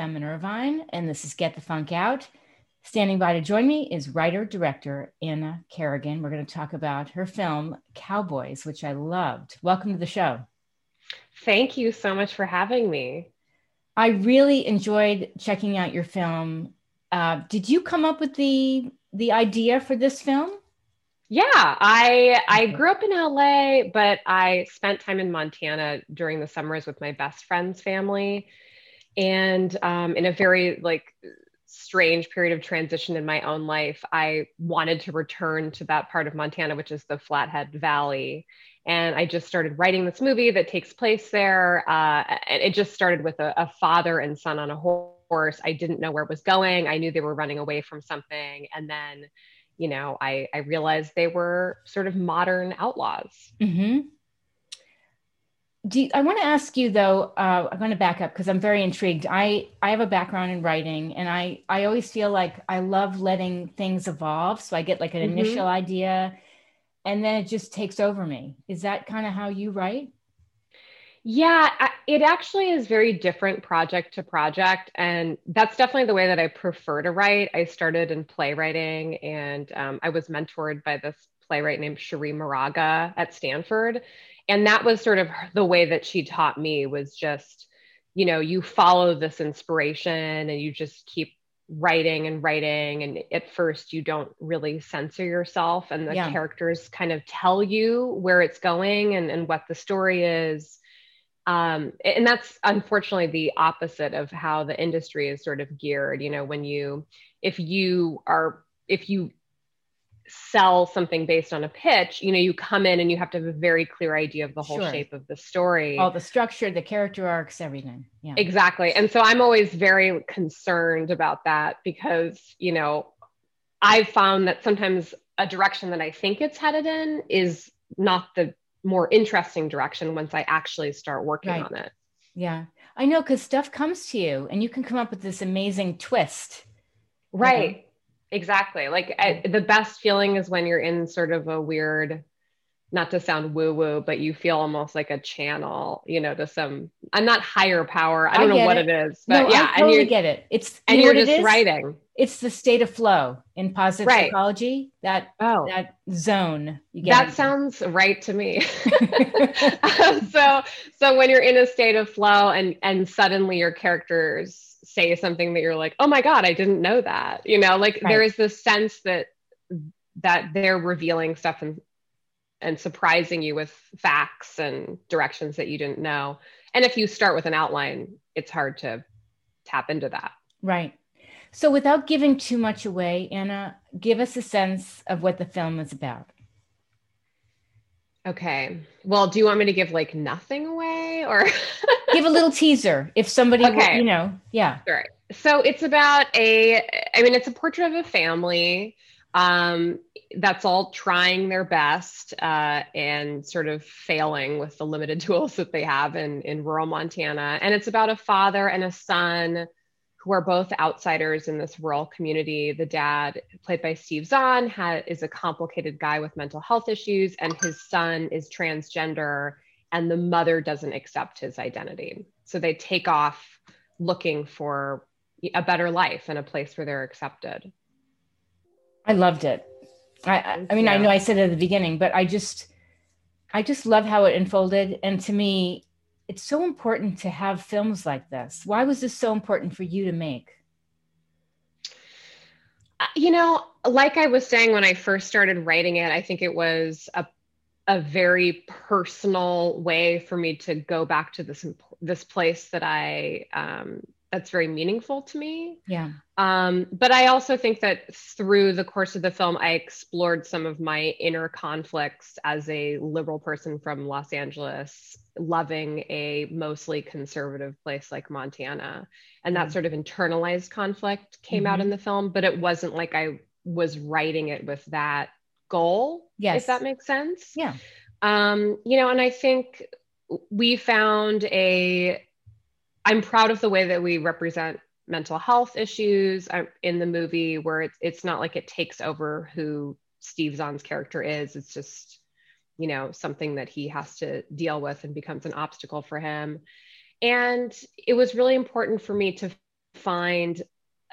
FM in Irvine, and this is Get the Funk Out. Standing by to join me is writer director Anna Kerrigan. We're going to talk about her film Cowboys, which I loved. Welcome to the show. Thank you so much for having me. I really enjoyed checking out your film. Uh, did you come up with the the idea for this film? Yeah, I I grew up in LA, but I spent time in Montana during the summers with my best friend's family, and um, in a very like strange period of transition in my own life, I wanted to return to that part of Montana, which is the Flathead Valley. And I just started writing this movie that takes place there. Uh, and it just started with a, a father and son on a horse. I didn't know where it was going. I knew they were running away from something. And then you know, I, I realized they were sort of modern outlaws. Mm-hmm. Do you, I want to ask you though? Uh, I'm going to back up because I'm very intrigued. I I have a background in writing, and I I always feel like I love letting things evolve. So I get like an mm-hmm. initial idea, and then it just takes over me. Is that kind of how you write? Yeah, it actually is very different project to project. And that's definitely the way that I prefer to write. I started in playwriting and um, I was mentored by this playwright named Cherríe Moraga at Stanford. And that was sort of the way that she taught me was just, you know, you follow this inspiration and you just keep writing and writing. And at first you don't really censor yourself and the yeah. characters kind of tell you where it's going and, and what the story is. Um, and that's unfortunately the opposite of how the industry is sort of geared. You know when you if you are if you sell something based on a pitch you know you come in and you have to have a very clear idea of the whole sure. shape of the story all the structure the character arcs everything yeah exactly and so i'm always very concerned about that because you know i've found that sometimes a direction that i think it's headed in is not the more interesting direction once I actually start working right. on it. Yeah. I know because stuff comes to you and you can come up with this amazing twist. Right. Exactly. Like I, the best feeling is when you're in sort of a weird, not to sound woo woo, but you feel almost like a channel, you know, to some, I'm not higher power. I don't I know what it. it is, but no, yeah. I totally and you get it. It's, and you are just writing it's the state of flow in positive right. psychology that oh that zone that it. sounds right to me so so when you're in a state of flow and and suddenly your characters say something that you're like oh my god i didn't know that you know like right. there is this sense that that they're revealing stuff and and surprising you with facts and directions that you didn't know and if you start with an outline it's hard to tap into that right so, without giving too much away, Anna, give us a sense of what the film is about. Okay. Well, do you want me to give like nothing away or give a little teaser if somebody, okay. you know, yeah. Right. So it's about a, I mean, it's a portrait of a family um, that's all trying their best uh, and sort of failing with the limited tools that they have in, in rural Montana. And it's about a father and a son who are both outsiders in this rural community. The dad, played by Steve Zahn, is a complicated guy with mental health issues, and his son is transgender, and the mother doesn't accept his identity. So they take off looking for a better life and a place where they're accepted. I loved it. I, I mean, yeah. I know I said it at the beginning, but I just, I just love how it unfolded. And to me, it's so important to have films like this. Why was this so important for you to make? Uh, you know, like I was saying when I first started writing it, I think it was a a very personal way for me to go back to this this place that I um, that's very meaningful to me. Yeah. Um, but I also think that through the course of the film, I explored some of my inner conflicts as a liberal person from Los Angeles, loving a mostly conservative place like Montana. And that mm-hmm. sort of internalized conflict came mm-hmm. out in the film, but it wasn't like I was writing it with that goal. Yes. If that makes sense. Yeah. Um, you know, and I think we found a I'm proud of the way that we represent mental health issues uh, in the movie, where it's it's not like it takes over who Steve Zahn's character is. It's just you know something that he has to deal with and becomes an obstacle for him. And it was really important for me to find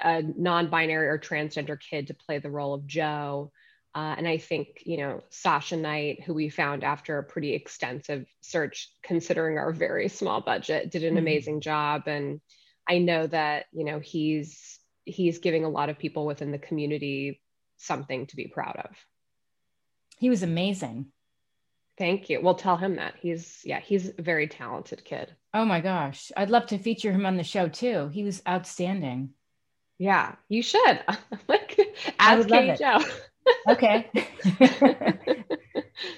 a non-binary or transgender kid to play the role of Joe. Uh, and I think, you know, Sasha Knight, who we found after a pretty extensive search, considering our very small budget, did an mm-hmm. amazing job. And I know that, you know, he's he's giving a lot of people within the community something to be proud of. He was amazing. Thank you. We'll tell him that. He's yeah, he's a very talented kid. Oh my gosh. I'd love to feature him on the show too. He was outstanding. Yeah, you should. like ask Joe. Okay.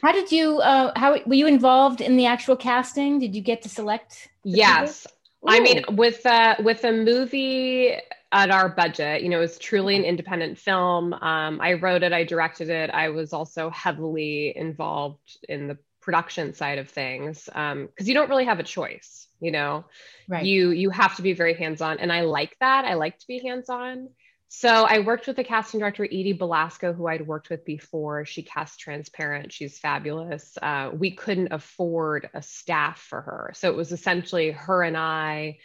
how did you uh how were you involved in the actual casting? Did you get to select? Yes. I mean with uh with a movie at our budget. You know, it was truly an independent film. Um, I wrote it, I directed it. I was also heavily involved in the production side of things because um, you don't really have a choice. You know, right. you you have to be very hands on, and I like that. I like to be hands on. So I worked with the casting director Eyde Belasco, who I'd worked with before. She cast Transparent. She's fabulous. Uh, we couldn't afford a staff for her, so it was essentially her and I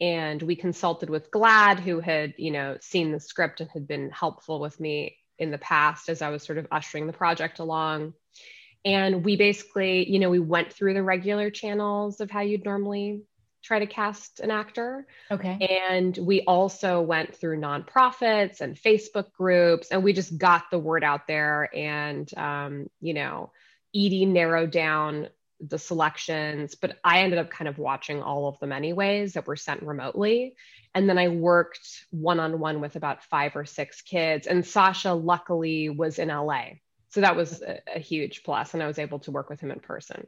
and we consulted with GLAAD who had you know seen the script and had been helpful with me in the past as i was sort of ushering the project along and we basically you know we went through the regular channels of how you'd normally try to cast an actor okay and we also went through nonprofits and facebook groups and we just got the word out there and um, you know Eyde narrowed down the selections, but I ended up kind of watching all of them anyways that were sent remotely. And then I worked one on one with about five or six kids. And Sasha, luckily, was in LA. So that was a, a huge plus, and I was able to work with him in person.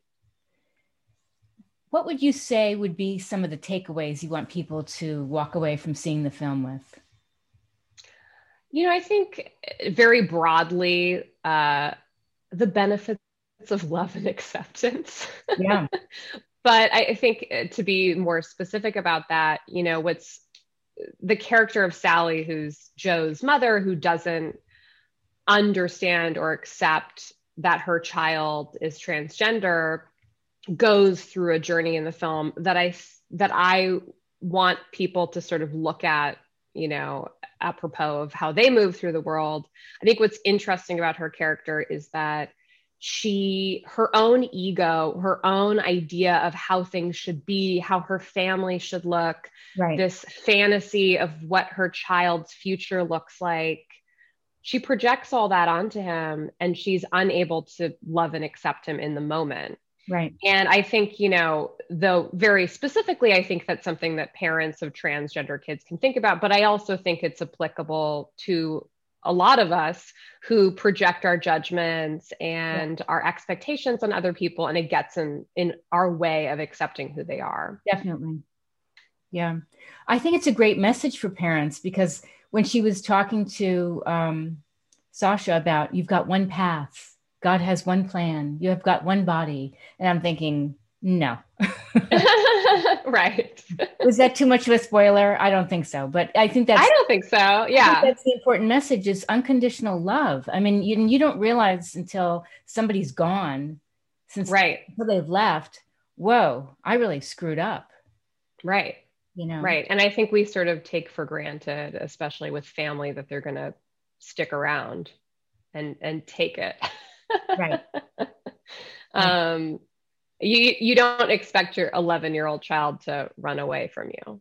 What would you say would be some of the takeaways you want people to walk away from seeing the film with? You know, I think very broadly, uh, the benefits of love and acceptance. Yeah. but I think uh, to be more specific about that, you know, what's the character of Sally, who's Joe's mother, who doesn't understand or accept that her child is transgender, goes through a journey in the film that I that I want people to sort of look at, you know, apropos of how they move through the world. I think what's interesting about her character is that she her own ego her own idea of how things should be how her family should look right. this fantasy of what her child's future looks like she projects all that onto him and she's unable to love and accept him in the moment right. And i think you know though very specifically i think that's something that parents of transgender kids can think about but i also think it's applicable to a lot of us who project our judgments and yeah. our expectations on other people and it gets in in our way of accepting who they are. Definitely. Yeah. I think it's a great message for parents because when she was talking to um, sasha about you've got one path god has one plan you have got one body and i'm thinking no right. Was that too much of a spoiler? I don't think so, but I think that's. I don't think so. Yeah, think that's the important message: is unconditional love. I mean, you you don't realize until somebody's gone, since right until they've left. Whoa, I really screwed up. Right. You know. Right, and I think we sort of take for granted, especially with family, that they're going to stick around and and take it. right. um you you don't expect your 11 year old child to run away from you.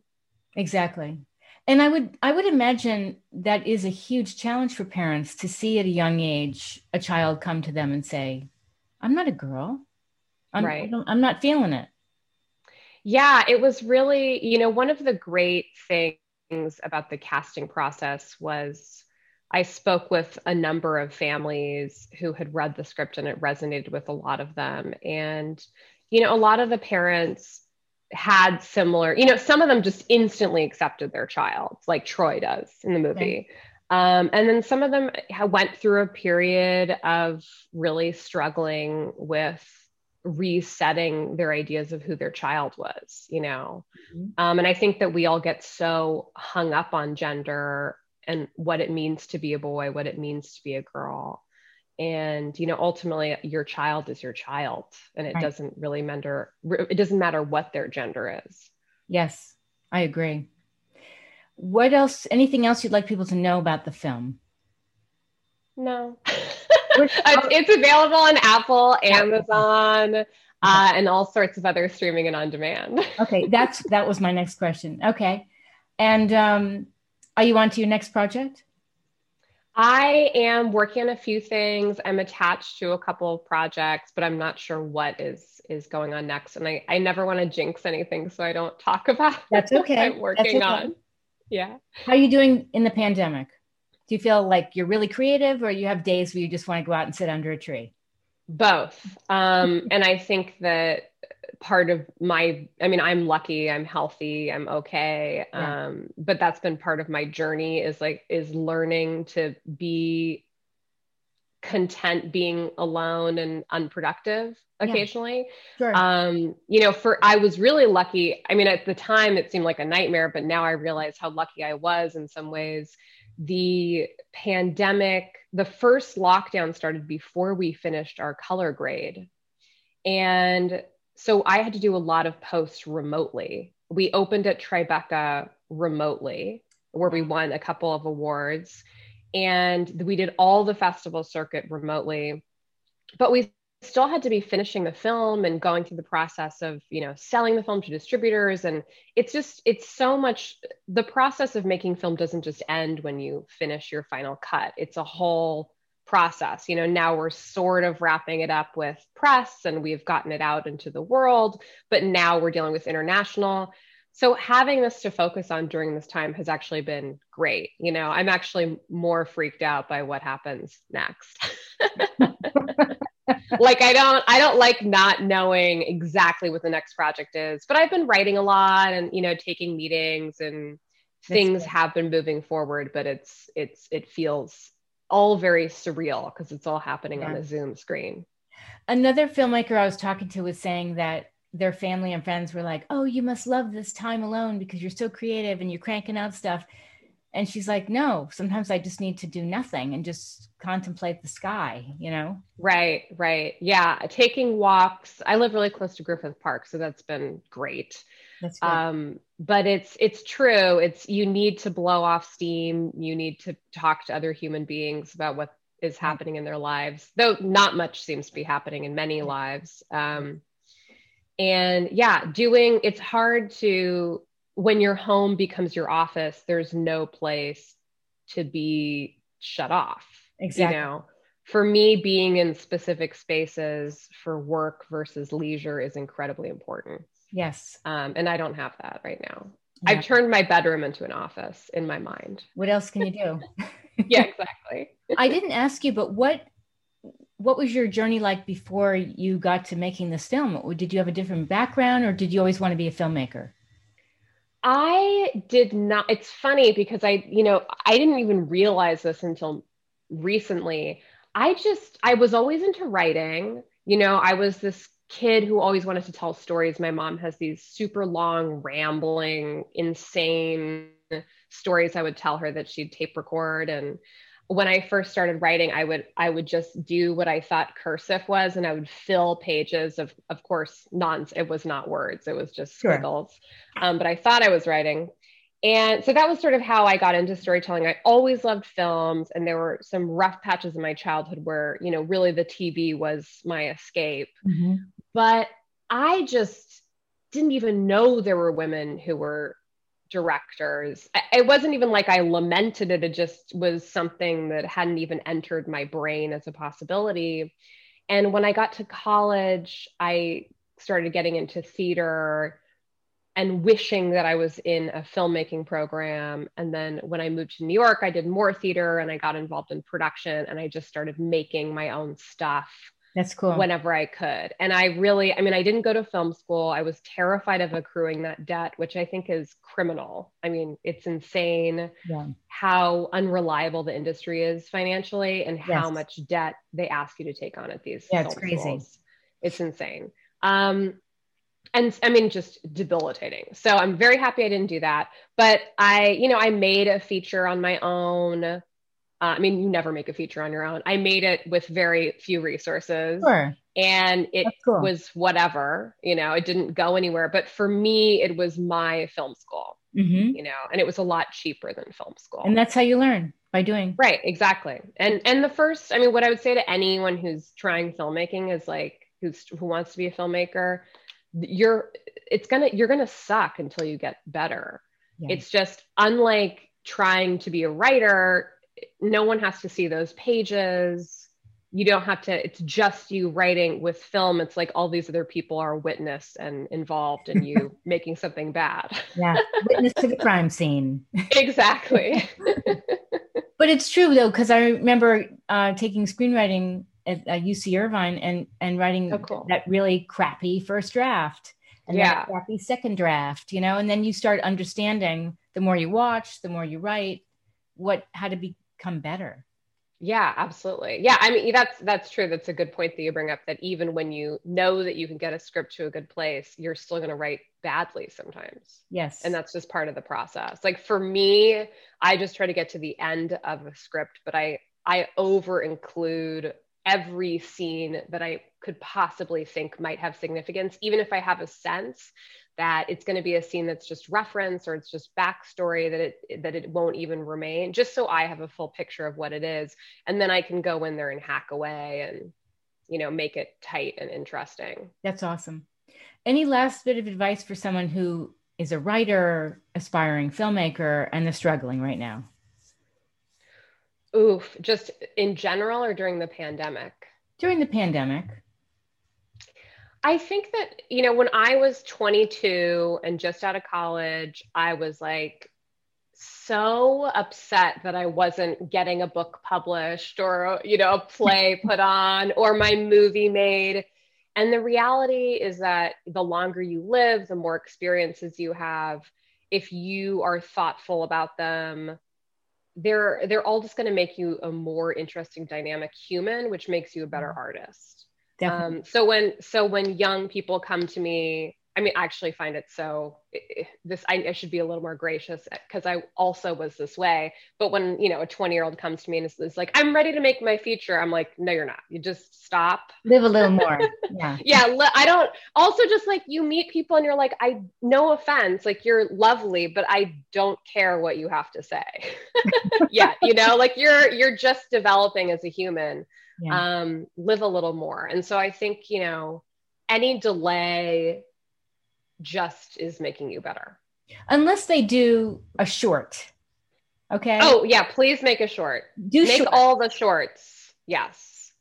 Exactly. And i would i would imagine that is a huge challenge for parents to see at a young age a child come to them and say i'm not a girl. I'm, right. I'm not feeling it. Yeah it was really you know one of the great things about the casting process was I spoke with a number of families who had read the script and it resonated with a lot of them. And you know, a lot of the parents had similar, you know, some of them just instantly accepted their child, like Troy does in the movie. Um, and then some of them went through a period of really struggling with resetting their ideas of who their child was, you know. Mm-hmm. Um, and I think that we all get so hung up on gender and what it means to be a boy, what it means to be a girl and you know ultimately your child is your child and it right. doesn't really matter it doesn't matter what their gender is yes i agree what else? Anything else you'd like people to know about the film? No. it's available on Apple, Amazon, uh, and all sorts of other streaming and on demand. okay, that's that was my next question. Okay, and um, are you on to your next project? I am working on a few things. I'm attached to a couple of projects, but I'm not sure what is is going on next. And I, I never want to jinx anything, so I don't talk about that's okay. I'm working okay. on. Yeah. How are you doing in the pandemic? Do you feel like you're really creative or you have days where you just want to go out and sit under a tree? Both. Um, and I think that part of my i mean i'm lucky i'm healthy i'm okay yeah. um but that's been part of my journey is like is learning to be content being alone and unproductive occasionally yeah. sure. um you know for i was really lucky i mean at the time it seemed like a nightmare but now i realize how lucky i was in some ways the pandemic the first lockdown started before we finished our color grade and so I had to do a lot of posts remotely. We opened at Tribeca remotely, where we won a couple of awards, and we did all the festival circuit remotely. But we still had to be finishing the film and going through the process of you know selling the film to distributors and it's just it's so much the process of making film doesn't just end when you finish your final cut it's a whole process. You know, now we're sort of wrapping it up with press and we've gotten it out into the world, but now we're dealing with international. So having this to focus on during this time has actually been great. You know, I'm actually more freaked out by what happens next. like I don't I don't like not knowing exactly what the next project is, but I've been writing a lot and you know taking meetings and things have been moving forward, but it's it's it feels all very surreal because it's all happening yeah. on a Zoom screen. Another filmmaker I was talking to was saying that their family and friends were like, "Oh, you must love this time alone because you're so creative and you're cranking out stuff." And she's like, "No, sometimes I just need to do nothing and just contemplate the sky, you know?" Right, right. Yeah, taking walks. I live really close to Griffith Park, so that's been great. Um, but it's it's true. It's you need to blow off steam. You need to talk to other human beings about what is happening in their lives though not much seems to be happening in many lives. Um, and yeah doing it's hard to when your home becomes your office there's no place to be shut off exactly. you know? For me being in specific spaces for work versus leisure is incredibly important Yes. Um, and I don't have that right now. Yeah. I've turned my bedroom into an office in my mind. What else can you do? yeah, exactly. I didn't ask you, but what what was your journey like before you got to making this film? Did you have a different background or did you always want to be a filmmaker? I did not. It's funny because I, you know, I didn't even realize this until recently. I just, I was always into writing. You know, I was this kid who always wanted to tell stories. My mom has these super long, rambling, insane stories I would tell her that she'd tape record and when I first started writing, I would I would just do what I thought cursive was, and I would fill pages of, of course, nonsense. It was not words; it was just squiggles. Sure. Um, but I thought I was writing, and so that was sort of how I got into storytelling. I always loved films, and there were some rough patches in my childhood where, you know, really the TV was my escape. Mm-hmm. But I just didn't even know there were women who were directors. It wasn't even like I lamented it, it just was something that hadn't even entered my brain as a possibility. And when I got to college, I started getting into theater and wishing that I was in a filmmaking program. And then when I moved to New York, I did more theater and I got involved in production and I just started making my own stuff. That's cool. Whenever I could. And I really, I mean, I didn't go to film school. I was terrified of accruing that debt, which I think is criminal. I mean, it's insane yeah. how unreliable the industry is financially and yes. how much debt they ask you to take on at these. Yeah, it's crazy. Schools. It's insane. Um, and I mean, just debilitating. So I'm very happy I didn't do that. But I, you know, I made a feature on my own. Uh, I mean, you never make a feature on your own. I made it with very few resources. Sure. And it cool. was whatever, you know, it didn't go anywhere. But for me, it was my film school. mm-hmm. you know, and it was a lot cheaper than film school. And that's how you learn by doing. Right, exactly. And and the first, I mean, what I would say to anyone who's trying filmmaking is like who's who wants to be a filmmaker, you're it's gonna you're gonna suck until you get better. Yeah. It's just unlike trying to be a writer, no one has to see those pages. You don't have to it's just you writing with film. It's like all these other people are witness and involved in you making something bad. Yeah witness to the crime scene. Exactly. But it's true though because i remember uh, taking screenwriting at uh, uc irvine and and writing oh, cool. that really crappy first draft and yeah. crappy second draft you know and then you start understanding the more you watch the more you write what how to become better yeah, absolutely. Yeah, I mean that's that's true. That's a good point that you bring up that even when you know that you can get a script to a good place, you're still going to write badly sometimes. Yes. And that's just part of the process. Like for me, I just try to get to the end of a script, but I I over include every scene that I could possibly think might have significance even if I have a sense that it's going to be a scene that's just reference or it's just backstory that it that it won't even remain just so i have a full picture of what it is. And then i can go in there and hack away and you know make it tight and interesting. That's awesome. Any last bit of advice for someone who is a writer aspiring filmmaker and they're struggling right now? Oof just in general or during the pandemic? During the pandemic I think that, you know, when I was 22 and just out of college, I was like so upset that I wasn't getting a book published or, you know, a play put on or my movie made. And the reality is that the longer you live, the more experiences you have. If you are thoughtful about them, they're they're all just going to make you a more interesting dynamic human which makes you a better mm-hmm. Artist um, so when so when young people come to me, I mean, I actually find it so this I, I should be a little more gracious because I also was this way. But when you know a 20 year old comes to me and is, is, like, "I'm ready to make my future," I'm like, "No, you're not. You just stop. Live a little more." Yeah. yeah. I don't. Also, just like you meet people and you're like, "I no offense, like you're lovely, but I don't care what you have to say." yeah, you know, like you're you're just developing as a human yeah. um, live a little more. And so I think, you know, any delay just is making you better. Unless they do a short. Okay. Oh, yeah. Please make a short. Do make short. all the shorts. Yes.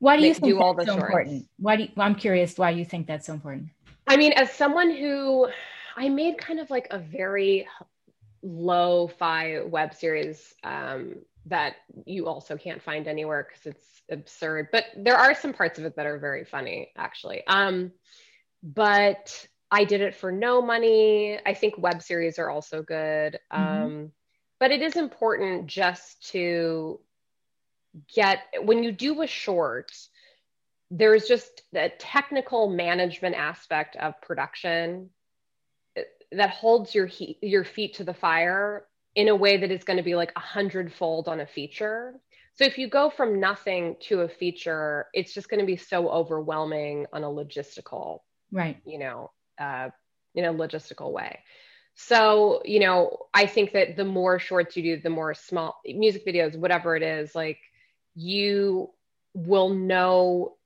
Why do you think do all the so shorts. important? Why do you, I'm curious why you think that's so important. I mean, as someone who I made kind of like a very low fi web series um, that you also can't find anywhere because it's absurd. But there are some parts of it that are very funny, actually. Um, but I did it for no money. I think web series are also good. Mm-hmm. Um, but it is important just to get when you do a short there's just the technical management aspect of production eh, that holds your heat, your feet to the fire in a way that is going to be like a hundredfold on a feature. So if you go from nothing to a feature, it's just going to be so overwhelming on a logistical, right? You know, uh, in a logistical way. So you know, I think that the more shorts you do, the more small music videos, whatever it is, like you will know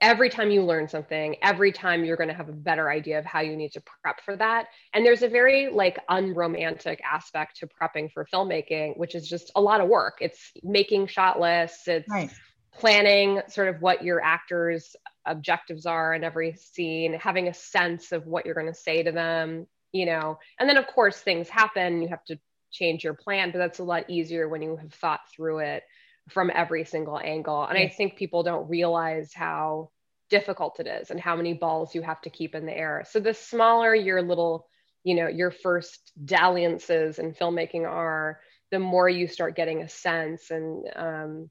every time you learn something every time you're going to have a better idea of how you need to prep for that. And there's a very like unromantic aspect to prepping for filmmaking which is just a lot of work. It's making shot lists it's right. planning sort of what your actors objectives are in every scene having a sense of what you're going to say to them you know. And then of course things happen you have to change your plan but that's a lot easier when you have thought through it from every single angle. And I think people don't realize how difficult it is and how many balls you have to keep in the air. So the smaller your little, you know, your first dalliances in filmmaking are, the more you start getting a sense and um,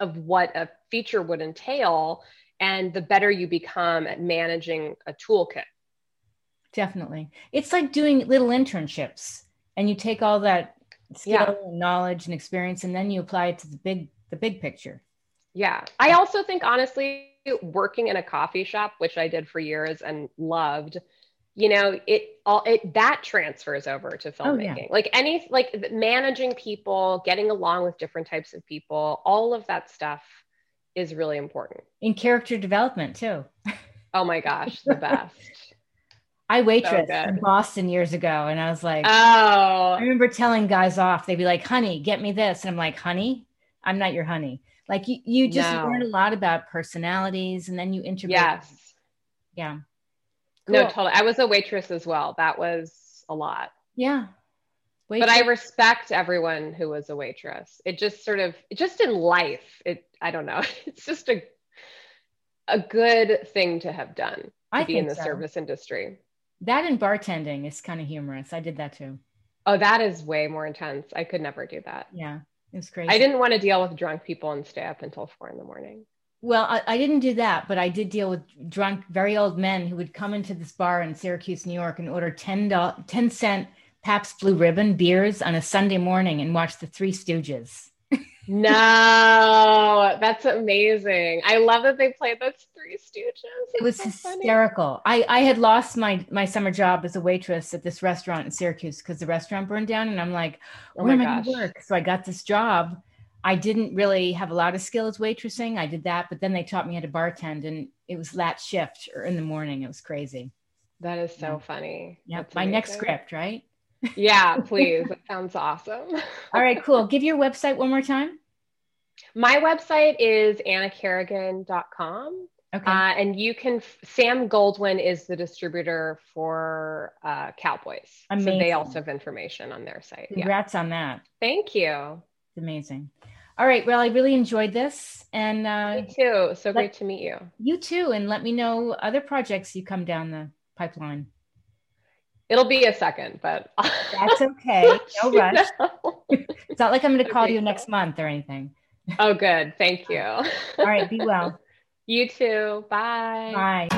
of what a feature would entail, and the better you become at managing a toolkit. Definitely, it's like doing little internships, and you take all that skill yeah. and knowledge and experience and then you apply it to the big the big picture. Yeah. I also think honestly working in a coffee shop which i did for years and loved you know it all it that transfers over to filmmaking oh, yeah. like any like managing people getting along with different types of people all of that stuff is really important. In character development too. Oh my gosh the best I waitress so in Boston years ago, and I was like, "Oh!" I remember telling guys off. They'd be like, "Honey, get me this," and I'm like, "Honey, I'm not your honey." Like you, you just no. learn a lot about personalities, and then you integrate. Yes. Yeah. Cool. No, totally. I was a waitress as well. That was a lot. Yeah. Waitress. But I respect everyone who was a waitress. It just sort of, just in life, it. I don't know. It's just a a good thing to have done to I be in the so. service industry. That and bartending is kind of humorous. I did that too. Oh, that is way more intense. I could never do that. Yeah, it's crazy. I didn't want to deal with drunk people and stay up until four in the morning. Well, I, I, didn't do that, but I did deal with drunk, very old men who would come into this bar in Syracuse, New York, and order 10, 10 cent Pabst Blue Ribbon beers on a Sunday morning and watch the Three Stooges no, that's amazing. I love that they played those Three Stooges. That's it was so hysterical. I, I had lost my my summer job as a waitress at this restaurant in Syracuse because the restaurant burned down, and I'm like, oh where oh am I going to work? So I got this job. I didn't really have a lot of skills waitressing. I did that, but then they taught me how to bartend, and it was lat shift or in the morning. It was crazy. That is so yeah. funny. Yeah, my next script, right? yeah, please. That sounds awesome. All right, cool. Give your website one more time. My website is annakerrigan.com. Okay. Uh, and you can, Sam Goldwyn is the distributor for uh, Cowboys. Amazing. So they also have information on their site. Congrats yeah. on that. Thank you. It's amazing. All right. Well, I really enjoyed this. And uh, me too. So let, great to meet you. You too. And let me know other projects you come down the pipeline. It'll be a second, but that's okay. No rush. it's not like I'm going to call you next month or anything. Oh, good. Thank you. All right. Be well. You too. Bye. Bye.